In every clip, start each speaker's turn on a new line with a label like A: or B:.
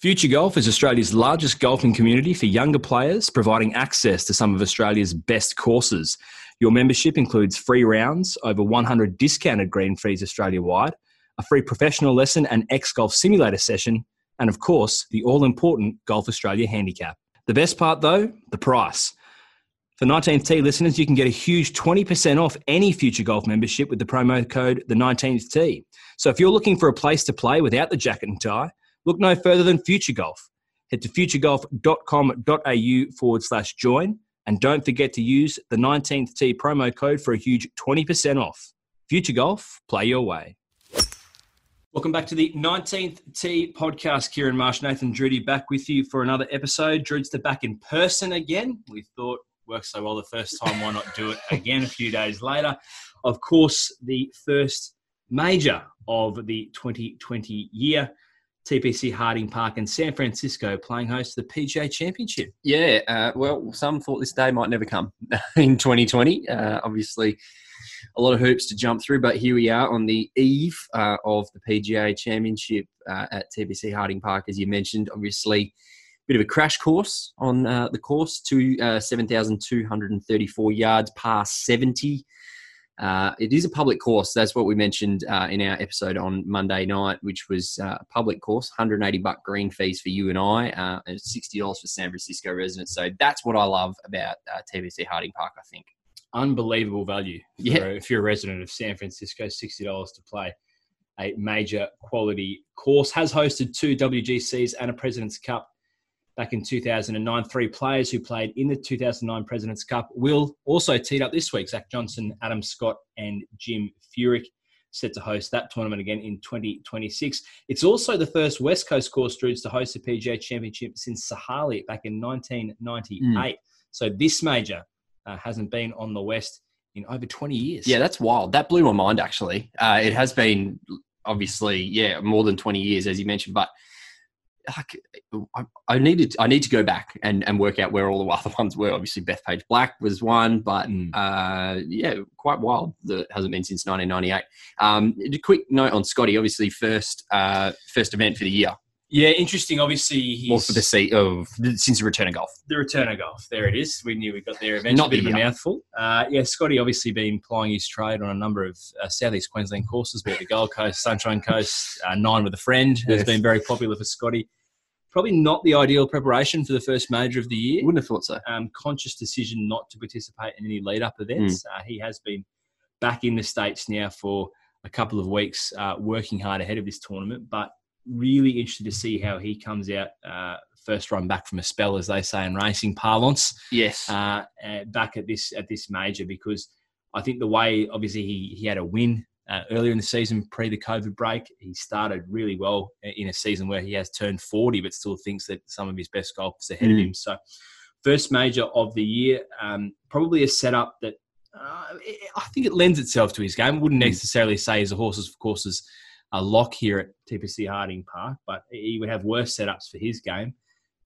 A: Future Golf is Australia's largest golfing community for younger players, providing access to some of Australia's best courses. Your membership includes free rounds, over 100 discounted green fees Australia wide, a free professional lesson and X Golf simulator session, and of course, the all important Golf Australia handicap. The best part though, the price. For 19th Tee listeners, you can get a huge 20% off any Future Golf membership with the promo code the 19th Tee. So if you're looking for a place to play without the jacket and tie, look no further than Future Golf. Head to futuregolf.com.au forward slash join and don't forget to use the 19th Tee promo code for a huge 20% off. Future Golf, play your way. Welcome back to the 19th Tee podcast. Kieran Marsh, Nathan Drudy back with you for another episode. Drudy's the back in person again. We thought worked so well the first time, why not do it again a few days later? Of course, the first major of the 2020 year. TPC Harding Park in San Francisco playing host to the PGA Championship.
B: Yeah, uh, well, some thought this day might never come in 2020. Uh, obviously, a lot of hoops to jump through, but here we are on the eve uh, of the PGA Championship uh, at TPC Harding Park, as you mentioned. Obviously, bit of a crash course on uh, the course to uh, 7,234 yards, past 70. Uh, it is a public course. That's what we mentioned uh, in our episode on Monday night, which was uh, a public course, 180 buck green fees for you and I, uh, and $60 for San Francisco residents. So that's what I love about uh, TPC Harding Park. I think
A: unbelievable value.
B: Yeah.
A: if you're a resident of San Francisco, sixty dollars to play a major quality course. Has hosted two WGCs and a President's Cup back in 2009. Three players who played in the 2009 President's Cup will also teed up this week. Zach Johnson, Adam Scott, and Jim Furyk set to host that tournament again in 2026. It's also the first West Coast course Druids to host the PGA Championship since Sahalee back in 1998. So this major uh, hasn't been on the West in over 20 years.
B: Yeah, that's wild. That blew my mind, actually. Uh, it has been obviously, yeah, more than 20 years, as you mentioned, but like, I, I needed, I need to go back and, and work out where all the other ones were. Obviously, Bethpage Black was one, but
A: Mm.
B: uh, yeah, quite wild that hasn't been since 1998. Um, a quick note on Scotty, obviously, first uh, first event for the year,
A: Yeah, interesting. Obviously, he's
B: or for the seat of since the return of golf.
A: the return of golf. There it is. We knew we got there eventually.
B: Not
A: a bit of a mouthful. Uh, yeah, Scotty obviously been plying his trade on a number of uh, Southeast Queensland courses, be it the Gold Coast, Sunshine Coast, uh, Nine with a Friend has been very popular for Scotty. Probably not the ideal preparation for the first major of the year.
B: Wouldn't have thought so.
A: um, conscious decision not to participate in any lead up events. Uh, he has been back in the States now for a couple of weeks, uh, working hard ahead of this tournament, but really interested to see how he comes out uh, first run back from a spell, as they say in racing parlance,
B: Yes.
A: uh, uh, back at this at this major because I think the way obviously he, he had a win uh, earlier in the season pre the COVID break. He started really well in a season where he has turned 40, but still thinks that some of his best golf is ahead of
B: Mm.
A: him. So, first major of the year, um, probably a setup that uh, I think it lends itself to his game. Wouldn't
B: Mm.
A: necessarily say he's a horses for courses a lock here at TPC Harding Park, but he would have worse setups for his game.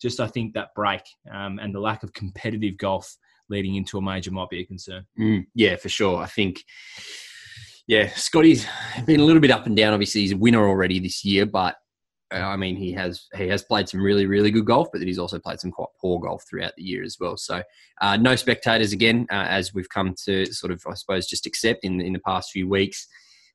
A: Just I think that break um, and the lack of competitive golf leading into a major might be a concern.
B: Mm, yeah, for sure. I think, yeah, Scotty's been a little bit up and down. Obviously, he's a winner already this year, but uh, I mean, he has he has played some really really good golf, but then he's also played some quite poor golf throughout the year as well. So, uh, no spectators again, uh, as we've come to sort of, I suppose, just accept in in the past few weeks.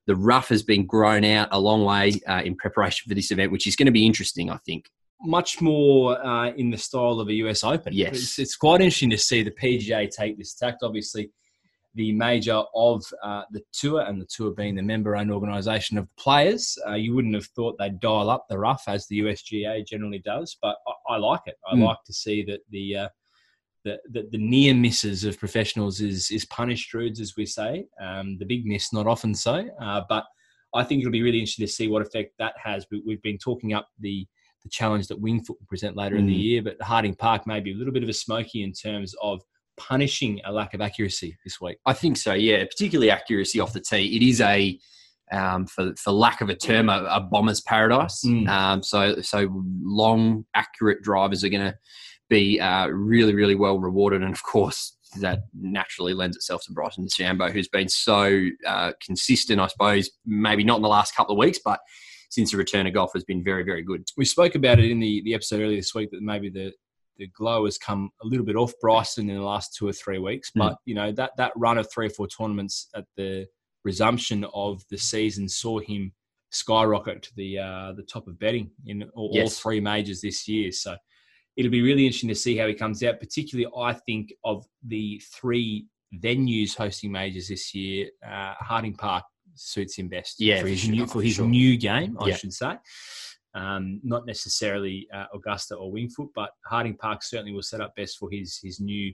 B: The rough has been grown out a long way uh, in preparation for this event, which is going to be interesting, I think.
A: Much more uh, in the style of a US Open.
B: Yes.
A: It's, it's quite interesting to see the PGA take this tact. Obviously, the major of uh, the tour, and the tour being the member-owned organisation of the players. Uh, you wouldn't have thought they'd dial up the rough as the USGA generally does, but I, I like it. I
B: Mm.
A: like to see that the, uh, the the the near misses of professionals is is punished, Druids, as we say. Um, the big miss, not often so, uh, but I think it'll be really interesting to see what effect that has. We, we've been talking up the the challenge that Winged Foot will present later in the
B: Mm.
A: year. But Harding Park may be a little bit of a smoky in terms of punishing a lack of accuracy this week.
B: I think so, yeah. Particularly accuracy off the tee. It is a, um, for, for lack of a term, a, a bomber's paradise.
A: Mm.
B: Um, so so long, accurate drivers are going to be uh, really, really well rewarded. And of course, that naturally lends itself to Bryson DeChambeau, who's been so uh, consistent, I suppose, maybe not in the last couple of weeks, but since the return of golf has been very, very good.
A: We spoke about it in the, the episode earlier this week that maybe the the glow has come a little bit off Bryson in the last two or three weeks.
B: Mm.
A: But you know that that run of three or four tournaments at the resumption of the season saw him skyrocket to the uh, the top of betting in all, all three majors this year. So it'll be really interesting to see how he comes out. Particularly, I think of the three venues hosting majors this year, uh, Harding Park suits him best.
B: Yeah,
A: for his
B: sure,
A: new for his
B: sure.
A: new game, I
B: Yeah.
A: should say. Um, not necessarily uh, Augusta or Winged Foot, but Harding Park certainly will set up best for his his new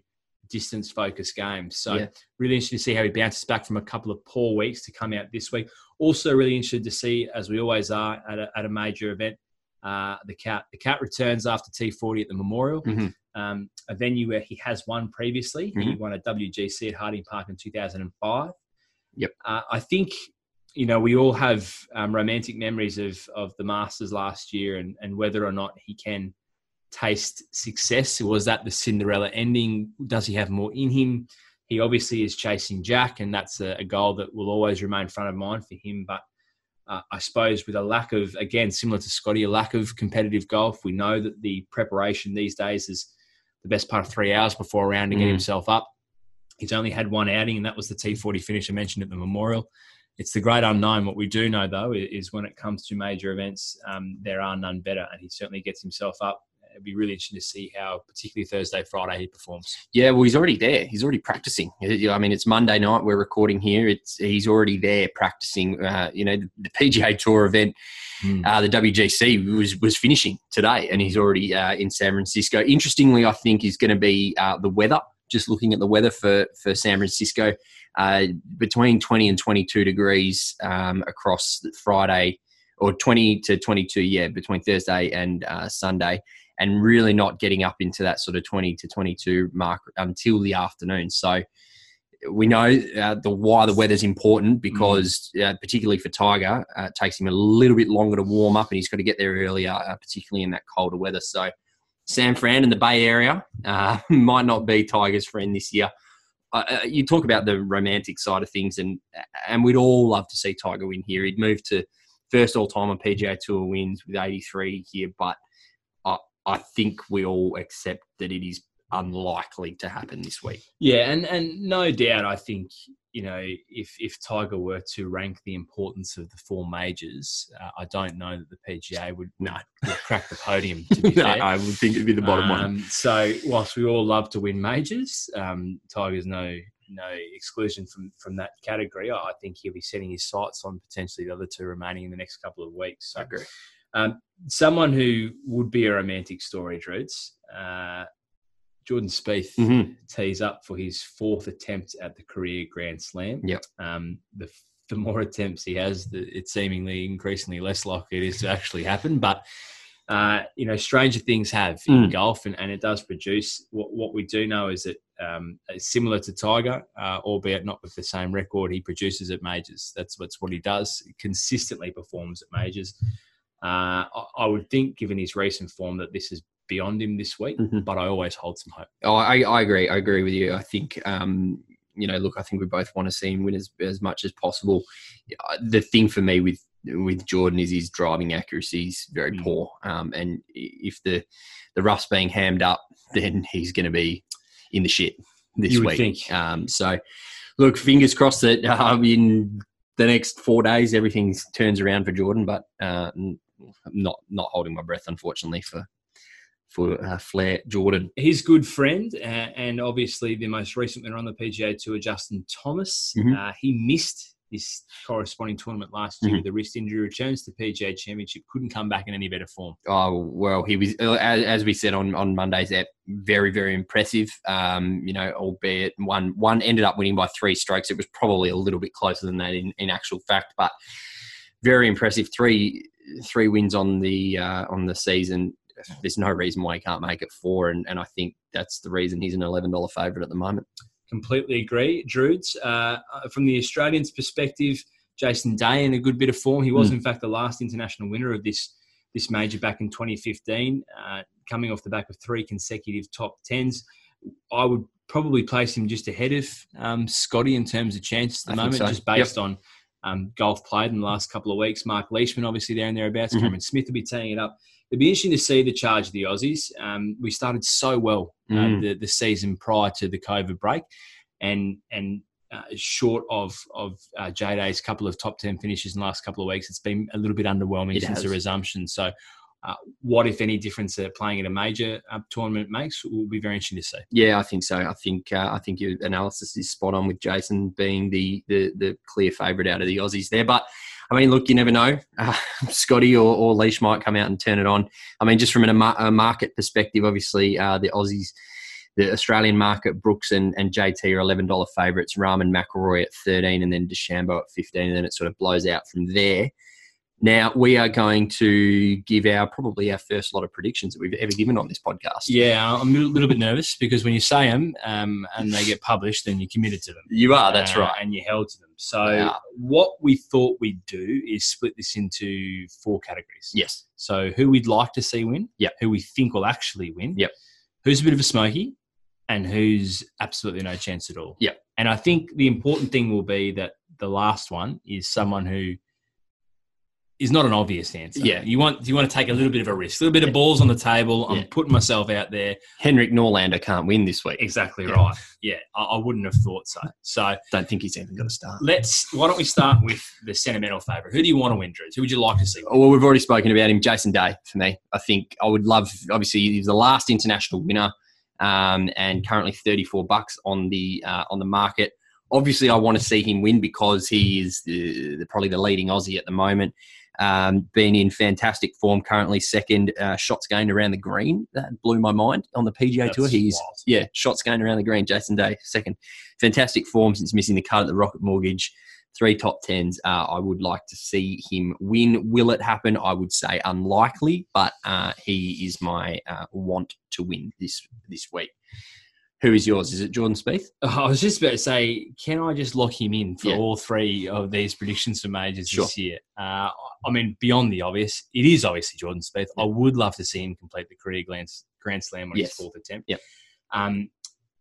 A: distance focused game. So
B: Yeah.
A: really interesting to see how he bounces back from a couple of poor weeks to come out this week. Also really interested to see, as we always are at a, at a major event, uh, the cat the cat returns after T40 at the Memorial,
B: Mhm.
A: um, a venue where he has won previously. He
B: Mhm.
A: won a WGC at Harding Park in 2005.
B: Yep.
A: Uh, I think you know we all have um, romantic memories of of the Masters last year and and whether or not he can taste success. Was that the Cinderella ending? Does he have more in him? He obviously is chasing Jack, and that's a, a goal that will always remain front of mind for him. But uh, I suppose with a lack of, again, similar to Scotty, a lack of competitive golf, we know that the preparation these days is the best part of three hours before a round to get
B: Mm.
A: himself up. He's only had one outing, and that was the T40 finish I mentioned at the Memorial. It's the great unknown. What we do know, though, is when it comes to major events, um, there are none better, and he certainly gets himself up. It'd be really interesting to see how, particularly Thursday, Friday, he performs.
B: Yeah, well, he's already there. He's already practicing. I mean, it's Monday night. We're recording here. It's he's already there practicing. Uh, you know, the, PGA Tour event,
A: Mm.
B: uh, the WGC was was finishing today, and he's already uh, in San Francisco. Interestingly, I think is going to be uh, the weather. Just looking at the weather for for San Francisco, uh, between twenty and twenty two degrees um, across Friday, or twenty to twenty two. Yeah, between Thursday and uh, Sunday and really not getting up into that sort of 20 to 22 mark until the afternoon. So we know uh, the why the weather's important because uh, particularly for Tiger, uh, it takes him a little bit longer to warm up and he's got to get there earlier, uh, particularly in that colder weather. So San Fran in the Bay Area uh, might not be Tiger's friend this year. Uh, you talk about the romantic side of things, and and we'd all love to see Tiger win here. He'd move to first all time on PGA Tour wins with 83 here, but I, think we all accept that it is unlikely to happen this week.
A: Yeah, and and no doubt, I think you know if if Tiger were to rank the importance of the four majors, uh, I don't know that the PGA would
B: No.
A: would crack the podium. To be
B: No,
A: fair.
B: I would think it'd be the bottom one.
A: Um, So whilst we all love to win majors, um, Tiger's no no exclusion from from that category. I I think he'll be setting his sights on potentially the other two remaining in the next couple of weeks. So
B: I agree.
A: Um, someone who would be a romantic story, Druids, uh, Jordan Spieth
B: Mhm.
A: tees up for his fourth attempt at the career Grand Slam.
B: Yep.
A: Um, the, the more attempts he has, the, it's seemingly increasingly less likely it is to actually happen. But uh, you know, stranger things have in
B: Mm.
A: golf, and, and it does produce. What, what we do know is that um, similar to Tiger, uh, albeit not with the same record, he produces at majors. That's what's what he does. He consistently performs at majors. Uh, I, I would think, given his recent form, that this is beyond him this week.
B: Mhm.
A: But I always hold some hope.
B: Oh, I, I agree. I agree with you. I think, um, you know, look, I think we both want to see him win as, as much as possible. Uh, The thing for me with with Jordan is his driving accuracy is very
A: Mm.
B: poor. Um, and if the the rough's being hammed up, then he's going to be in the shit this
A: You
B: week.
A: think.
B: Um, so, look, fingers crossed that uh, in the next four days everything turns around for Jordan. But uh, n- not not holding my breath, unfortunately, for for uh, Flair Jordan.
A: his good friend uh, and obviously the most recent winner on the PGA Tour, Justin Thomas.
B: Mhm.
A: Uh, he missed this corresponding tournament last year
B: Mhm.
A: with a wrist injury. Returns to PGA Championship, couldn't come back in any better form.
B: Oh well, he was uh, as, as we said on on Monday's app, very very impressive. Um, you know, albeit one one ended up winning by three strokes. It was probably a little bit closer than that in, in actual fact, but very impressive. Three three wins on the uh, on the season. There's no reason why he can't make it four, and, and I think that's the reason he's an eleven dollar favourite at the moment.
A: Completely agree, Drudes. Uh, from the Australians' perspective, Jason Day in a good bit of form. He was,
B: Mm.
A: in fact, the last international winner of this this major back in 2015, uh, coming off the back of three consecutive top tens. I would probably place him just ahead of um, Scotty in terms of chances at the
B: I
A: moment,
B: so.
A: just based on um, golf played in the last couple of weeks. Mark Leishman, obviously, there and thereabouts.
B: Mhm.
A: Cameron Smith will be teeing it up. It'd be interesting to see the charge of the Aussies. Um, we started so well uh,
B: Mm.
A: the, the season prior to the COVID break, and and uh, short of of uh, J Day's couple of top ten finishes in the last couple of weeks, it's been a little bit underwhelming
B: It
A: since the resumption. So, uh, what if any difference that playing in a major uh, tournament makes will be very interesting to see.
B: Yeah, I think so. I think uh, I think your analysis is spot on with Jason being the the, the clear favourite out of the Aussies there. But I mean, look, you never know. Uh, Scotty or, or Leash might come out and turn it on. I mean, just from a, a market perspective, obviously uh, the Aussies, the Australian market, Brooks and, and JT are eleven dollar favourites. Raman McIlroy at thirteen, and then DeChambeau at fifteen, and then it sort of blows out from there. Now we are going to give our probably our first lot of predictions that we've ever given on this podcast.
A: Yeah, I'm a little, bit nervous because when you say them um, and they get published, then you're committed to them.
B: You are. That's
A: uh,
B: right.
A: and you're held to them. So,
B: Yeah.
A: what we thought we'd do is split this into four categories.
B: Yes.
A: So, who we'd like to see win,
B: Yep.
A: who we think will actually win,
B: Yep.
A: who's a bit of a smoky, and who's absolutely no chance at all.
B: Yep.
A: And I think the important thing will be that the last one is someone who is not an obvious answer.
B: Yeah.
A: You want you want to take a little bit of a risk, a little bit of balls on the table. I'm
B: Yeah.
A: putting myself out there.
B: Henrik Norlander can't win this week.
A: Exactly
B: Yeah.
A: right. Yeah, I, I wouldn't have thought so. So
B: Don't think he's even going to start.
A: let's. Why don't we start with the sentimental favourite? Who do you want to win, Drew? Who would you like to see? win?
B: Well, we've already spoken about him, Jason Day. For me, I think I would love. Obviously, he's the last international winner, um, and currently thirty-four bucks on the uh, on the market. Obviously, I want to see him win because he is the, the, probably the leading Aussie at the moment. Um, been in fantastic form, currently second uh, shots gained around the green. That blew my mind on the PGA
A: That's
B: Tour. He's
A: wild.
B: yeah, shots gained around the green. Jason Day, second. Fantastic form since missing the cut at the Rocket Mortgage. Three top tens. Uh, I would like to see him win. Will it happen? I would say unlikely, but uh, he is my uh, want to win this this week. Who is yours? Is it Jordan Spieth?
A: I was just about to say, can I just lock him in for
B: Yeah.
A: all three of these predictions for majors
B: Sure.
A: this year? Uh, I mean, beyond the obvious, it is obviously Jordan Spieth. I would love to see him complete the career Grand, Grand Slam on
B: Yes.
A: his fourth attempt.
B: Yep.
A: Um,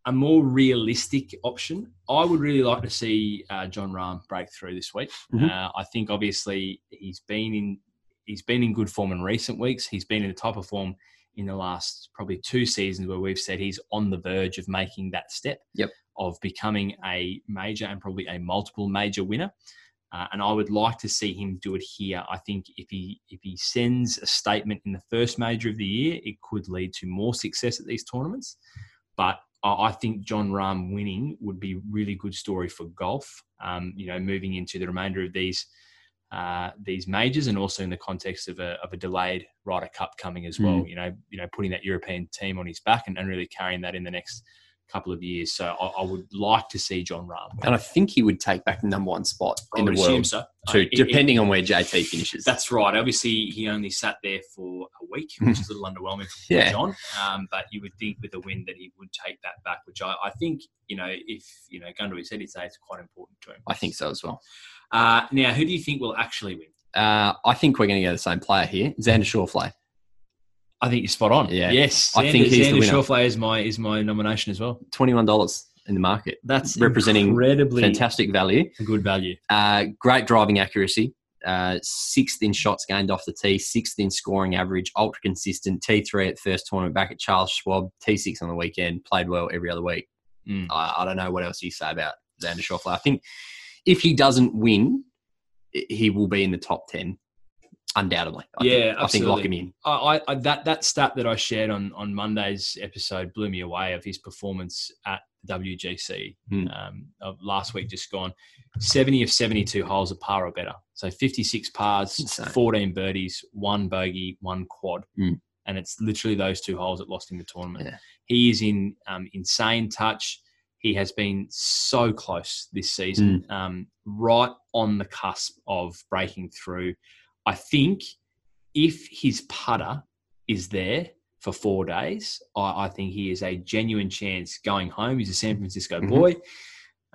A: a more realistic option, I would really like to see uh, Jon Rahm break through this week.
B: Mhm.
A: Uh, I think obviously he's been in he's been in good form in recent weeks. He's been in the type of form in the last probably two seasons where we've said he's on the verge of making that step
B: Yep.
A: of becoming a major and probably a multiple major winner. Uh, and I would like to see him do it here. I think if he if he sends a statement in the first major of the year, it could lead to more success at these tournaments. But I think Jon Rahm winning would be a really good story for golf. Um, you know, moving into the remainder of these uh, these majors, and also in the context of a, of a delayed Ryder Cup coming as well. You know, you know, putting that European team on his back and, and really carrying that in the next couple of years. So I, I would like to see Jon Rahm.
B: And I think he would take back the number one spot
A: I
B: in the world
A: so.
B: too,
A: it- it-
B: depending on where JT finishes.
A: that's right. Obviously, he only sat there for a week, which is a little underwhelming for
B: Yeah.
A: Jon. Um, but you would think with a win that he would take that back, which I, I think, you know, if, you know, gun to his head, say it's quite important to him.
B: I think so as well.
A: Uh, now, who do you think will actually win?
B: Uh, I think we're going to go the same player here, Xander Schauffele.
A: I think you're spot on.
B: Yeah.
A: Yes.
B: I think he's the
A: Xander
B: winner.
A: Schauffele is my, is my nomination as well.
B: Twenty-one dollars in the market.
A: That's
B: Representing
A: incredibly
B: Fantastic value.
A: good value.
B: Uh, great driving accuracy. Uh, sixth in shots gained off the tee, sixth in scoring average, ultra consistent. T3 at first tournament back at Charles Schwab, T6 on the weekend, played well every other week.
A: Mm.
B: I, I don't know what else you say about Xander Schauffele. I think if he doesn't win, he will be in the top 10, undoubtedly. I
A: Yeah,
B: think, I think lock
A: absolutely.
B: him in.
A: I, I, that that stat that I shared on on Monday's episode blew me away of his performance at WGC
B: Hmm.
A: um, of last week just gone. Seventy of seventy two holes are par or better, so fifty six pars,
B: Insane.
A: fourteen birdies, one bogey, one quad,
B: Hmm.
A: and it's literally those two holes that lost him the tournament.
B: Yeah.
A: He is in um, insane touch. He has been so close this season,
B: Hmm.
A: um, right on the cusp of breaking through. I think if his putter is there for four days, I, I think he is a genuine chance going home. He's a San Francisco
B: Mhm.
A: boy.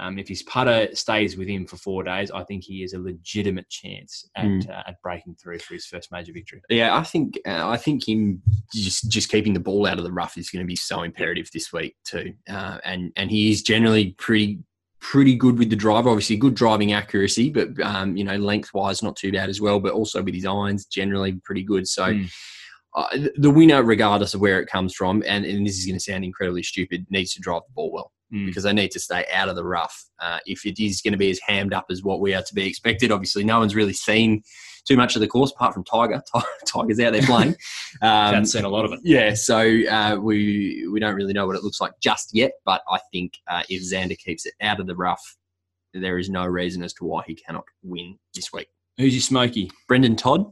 A: Um, if his putter stays with him for four days, I think he is a legitimate chance at,
B: Mm.
A: uh, at breaking through for his first major victory.
B: Yeah, I think uh, I think him just just keeping the ball out of the rough is going to be so imperative this week too. Uh, and and he is generally pretty pretty good with the driver. Obviously, good driving accuracy, but um, you know lengthwise not too bad as well. But also with his irons, generally pretty good. So.
A: Mm.
B: Uh, the winner, regardless of where it comes from, and, and this is going to sound incredibly stupid, needs to drive the ball well
A: Mm.
B: because they need to stay out of the rough. Uh, if it is going to be as hammed up as what we are to be expected, obviously no one's really seen too much of the course apart from Tiger. Tiger's out there playing. Um,
A: Haven't seen a lot of it.
B: yeah, so uh, we we don't really know what it looks like just yet. But I think uh, if Xander keeps it out of the rough, there is no reason as to why he cannot win this week.
A: Who's your smoky?
B: Brendon Todd.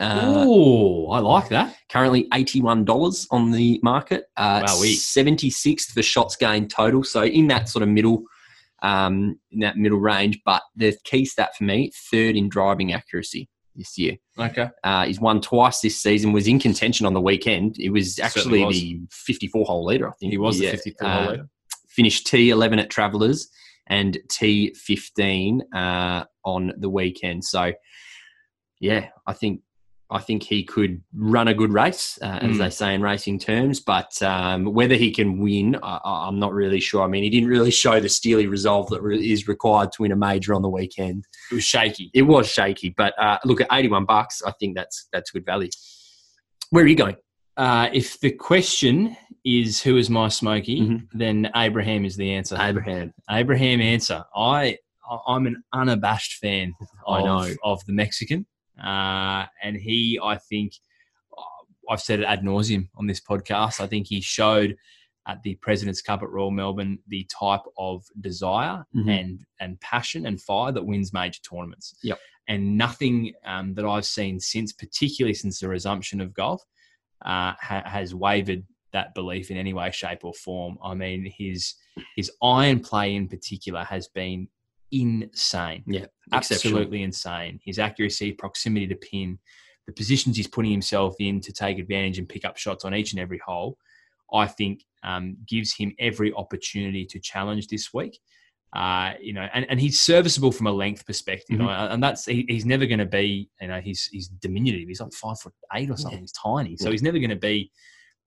B: Uh,
A: oh, I like that.
B: currently $81 on the market. Uh,
A: Wowee.
B: 76th for shots gained total. So in that sort of middle, um, in that middle range. But the key stat for me, third in driving accuracy this year.
A: Okay.
B: Uh, he's won twice this season. Was in contention on the weekend. It was actually
A: was.
B: the 54 hole leader. I think
A: He was
B: Yeah.
A: the 54
B: Uh,
A: leader.
B: Finished T11 at Travellers and T15 uh, on the weekend. So yeah, I think I think he could run a good race, uh, as
A: Mm.
B: they say in racing terms. But um, whether he can win, I, I- I'm not really sure. I mean, he didn't really show the steely resolve that re- is required to win a major on the weekend.
A: It was shaky.
B: It was shaky, but uh, look at 81 bucks. I think that's that's good value. Where are you going?
A: Uh, if the question is who is my smoky,
B: Mhm.
A: then Abraham is the answer.
B: Abraham.
A: Abraham Ancer. I I- I'm an unabashed fan
B: I
A: of,
B: know.
A: of the Mexican, uh, and he I think uh, I've said it ad nauseum on this podcast. I think he showed at the President's Cup at Royal Melbourne the type of desire
B: Mhm.
A: and and passion and fire that wins major tournaments.
B: Yep.
A: And nothing um, that I've seen since, particularly since the resumption of golf, uh, ha- has wavered that belief in any way, shape, or form. I mean, his his iron play in particular has been insane,
B: Yeah,
A: absolutely insane. His accuracy, proximity to pin, the positions he's putting himself in to take advantage and pick up shots on each and every hole, I think um, gives him every opportunity to challenge this week. Uh, you know, and, and he's serviceable from a length perspective,
B: Mhm.
A: and that's he, he's never going to be. You know, he's he's diminutive. He's like five foot eight or something.
B: Yeah.
A: He's tiny, so
B: Yeah.
A: he's never going to be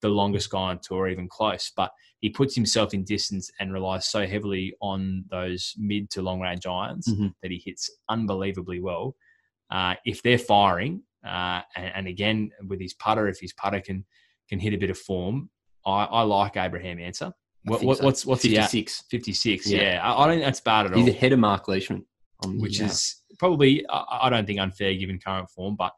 A: the longest guy on tour, even close. But he puts himself in distance and relies so heavily on those mid to long range irons
B: Mhm.
A: that he hits unbelievably well. Uh, if they're firing, uh, and, and again with his putter, if his putter can can hit a bit of form, I, I like Abraham
B: Ancer.
A: What, what,
B: so.
A: what's what's he at?
B: 56.
A: 56.
B: Yeah.
A: Yeah, I, I don't think that's bad at all.
B: He's ahead of Mark Leishman. On
A: which is probably I, I don't think unfair given current form, but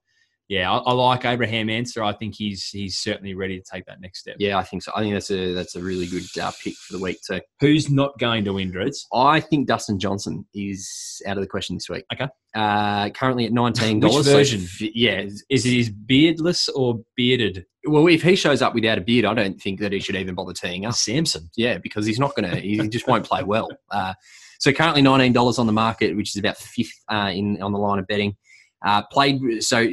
A: yeah, I, I like Abraham Ancer. I think he's he's certainly ready to take that next step.
B: yeah, I think so. I think that's a that's a really good uh, pick for the week too.
A: Who's not going to win, Dreads?
B: I think Dustin Johnson is out of the question this week.
A: Okay.
B: Uh, currently at nineteen dollars.
A: version?
B: yeah.
A: Is it his beardless or bearded?
B: Well, if he shows up without a beard, I don't think that he should even bother teeing up.
A: Samson.
B: Yeah, because he's not going to. He just won't play well. Uh, so currently nineteen dollars on the market, which is about fifth uh, in on the line of betting. Uh, played so.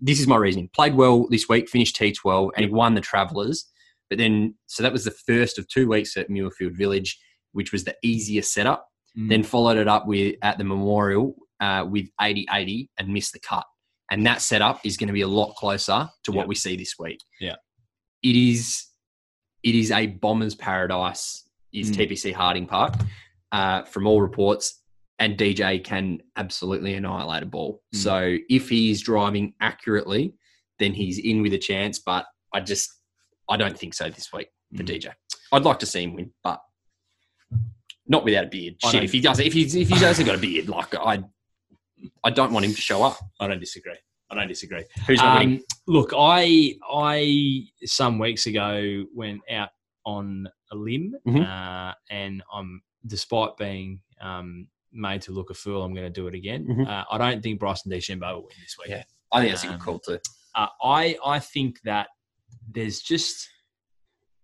B: This is my reasoning. Played well this week, finished T twelve, and he won the Travellers. But then, so that was the first of two weeks at Muirfield Village, which was the easiest setup.
A: Mm.
B: Then followed it up with at the Memorial uh, with 80-80 and missed the cut. And that setup is going to be a lot closer to what
A: Yeah.
B: we see this week.
A: Yeah.
B: It is it is a bomber's paradise is
A: Mm.
B: TPC Harding Park uh, from all reports. And DJ can absolutely annihilate a ball.
A: Mm.
B: So if he's driving accurately, then he's in with a chance. But I just I don't think so this week for
A: Mm.
B: DJ. I'd like to see him win, but not without a beard.
A: I
B: Shit, if he does, if he's if he doesn't got a beard, like I, I don't want him to show up.
A: I don't disagree. I don't disagree.
B: Who's not winning?
A: Um, look, I I some weeks ago went out on a limb,
B: Mhm.
A: uh, and I'm despite being um, made to look a fool, I'm going to do it again.
B: Mhm.
A: Uh, I don't think Bryson DeChambeau will win this week.
B: Yeah. I think that's a
A: um,
B: good call too.
A: Uh, I I think that there's just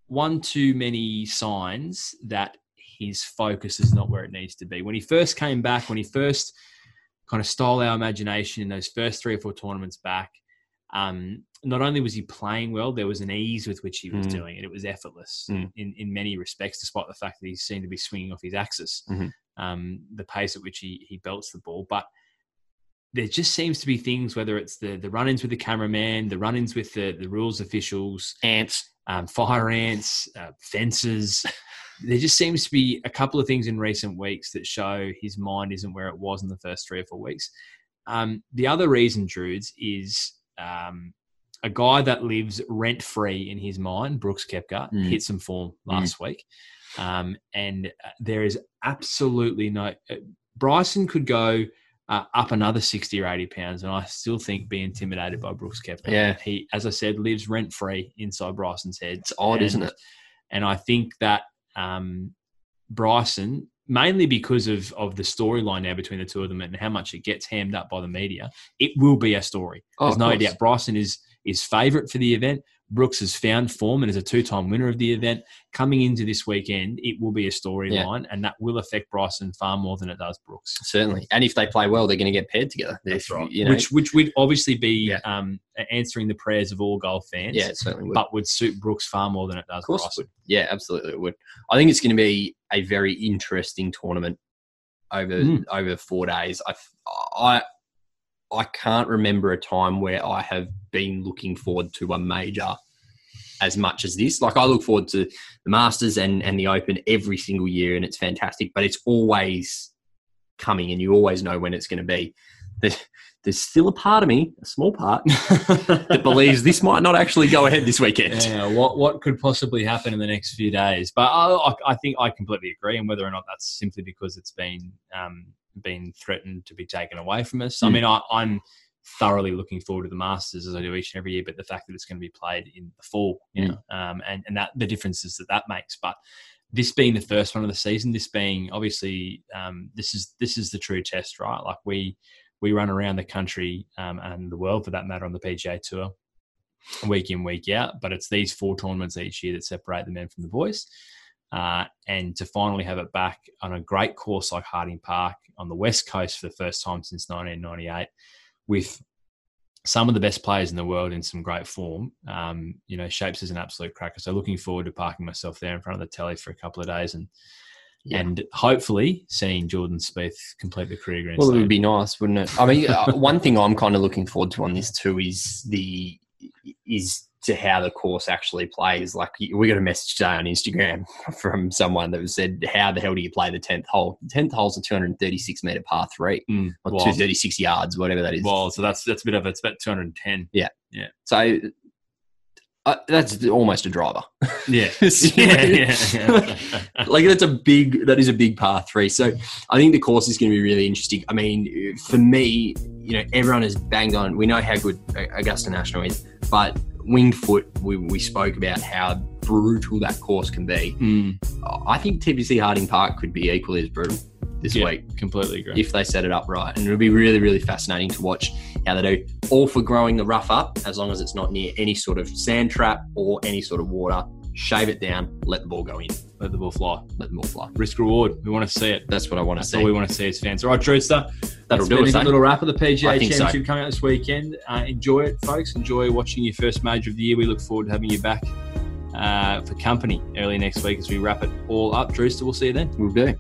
A: one too many signs that his focus is not where it needs to be. When he first came back, when he first kind of stole our imagination in those first three or four tournaments back, um, not only was he playing well, there was an ease with which he was
B: Mm.
A: doing it. It was effortless
B: Mm.
A: in, in many respects, despite the fact that he seemed to be swinging off his axis.
B: Mhm.
A: Um, the pace at which he, he belts the ball. But there just seems to be things, whether it's the, the run ins with the cameraman, the run ins with the, the rules officials,
B: Ants.
A: um, fire ants, uh, fences. there just seems to be a couple of things in recent weeks that show his mind isn't where it was in the first three or four weeks. Um, the other reason, Drudes, is um, a guy that lives rent free in his mind, Brooks Koepka,
B: Mm.
A: hit some form last week. Um, and uh, there is absolutely no. Uh, Bryson could go uh, up another 60 or 80 pounds, and I still think be intimidated by Brooks Koepka.
B: Yeah.
A: He, as I said, lives rent free inside Bryson's head.
B: It's odd, isn't it?
A: And I think that um, Bryson, mainly because of of the storyline now between the two of them and how much it gets hammed up by the media, it will be a story.
B: Oh,
A: There's no doubt. Bryson is is favourite for the event. Brooks has found form and is a two time winner of the event. Coming into this weekend, it will be a storyline, and that will affect Bryson far more than it does Brooks.
B: Certainly. And if they play well, they're going to get paired together.
A: That's
B: If,
A: right.
B: You know,
A: which which would obviously be
B: Yeah.
A: um, answering the prayers of all golf fans.
B: yeah, it certainly would.
A: but would suit Brooks far more than it does
B: Of course
A: Bryson.
B: it would. Yeah, absolutely it would. I think it's going to be a very interesting tournament over
A: Mm.
B: over four days. I I I can't remember a time where I have been looking forward to a major as much as this. Like I look forward to the Masters and and the Open every single year, and it's fantastic. But it's always coming, and you always know when it's going to be. There's, there's still a part of me, a small part, that believes this might not actually go ahead this weekend.
A: Yeah, what what could possibly happen in the next few days? But I, I, I think I completely agree, and whether or not that's simply because it's been um, been threatened to be taken away from us. I
B: Mm.
A: mean, I, I'm thoroughly looking forward to the Masters as I do each and every year, but the fact that it's going to be played in the fall, you know, um, and and that the differences that that makes, but. This being the first one of the season, this being obviously um, this is this is the true test, right? Like we we run around the country um, and the world for that matter on the PGA Tour week in, week out. But it's these four tournaments each year that separate the men from the boys. Uh, and to finally have it back on a great course like Harding Park on the West Coast for the first time since 1998 with some of the best players in the world in some great form, um, you know, shapes as an absolute cracker. So looking forward to parking myself there in front of the telly for a couple of days and
B: Yeah.
A: and hopefully seeing Jordan Spieth complete the career Grand
B: Well, it would be nice, wouldn't it? I mean, uh, one thing I'm kind of looking forward to on this too is the is to how the course actually plays. Like we got a message today on Instagram from someone that said, "How the hell do you play the tenth hole? The tenth hole's a 236 meter par three,
A: Mm,
B: or
A: wild.
B: 236 yards, whatever that is.
A: Well, so that's that's a bit of it's about 210. Yeah, yeah.
B: So uh, that's almost a driver.
A: Yeah.
B: yeah,
A: yeah, yeah.
B: like that's a big that is a big par three so i think the course is going to be really interesting i mean for me you know everyone is banged on we know how good augusta national is but winged foot we, we spoke about how brutal that course can be
A: Mm,
B: i think tpc harding park could be equally as brutal this
A: Yeah.
B: week
A: completely agree.
B: if they set it up right and it'll be really really fascinating to watch how they do all for growing the rough up as long as it's not near any sort of sand trap or any sort of water shave it down let the ball go in
A: Let the ball fly.
B: let the ball fly
A: Risk reward. We want to see it.
B: that's what i want to
A: That's
B: see
A: all we want to see as fans. All right, Drewster.
B: That'll
A: That's
B: do
A: been
B: us,
A: a
B: eh?
A: little wrap of the PGA
B: I think so.
A: Championship coming out this weekend. Uh, enjoy it, folks. Enjoy watching your first major of the year. We look forward to having you back uh, for company early next week as we wrap it all up. Drewster, we'll see you then.
B: We'll do.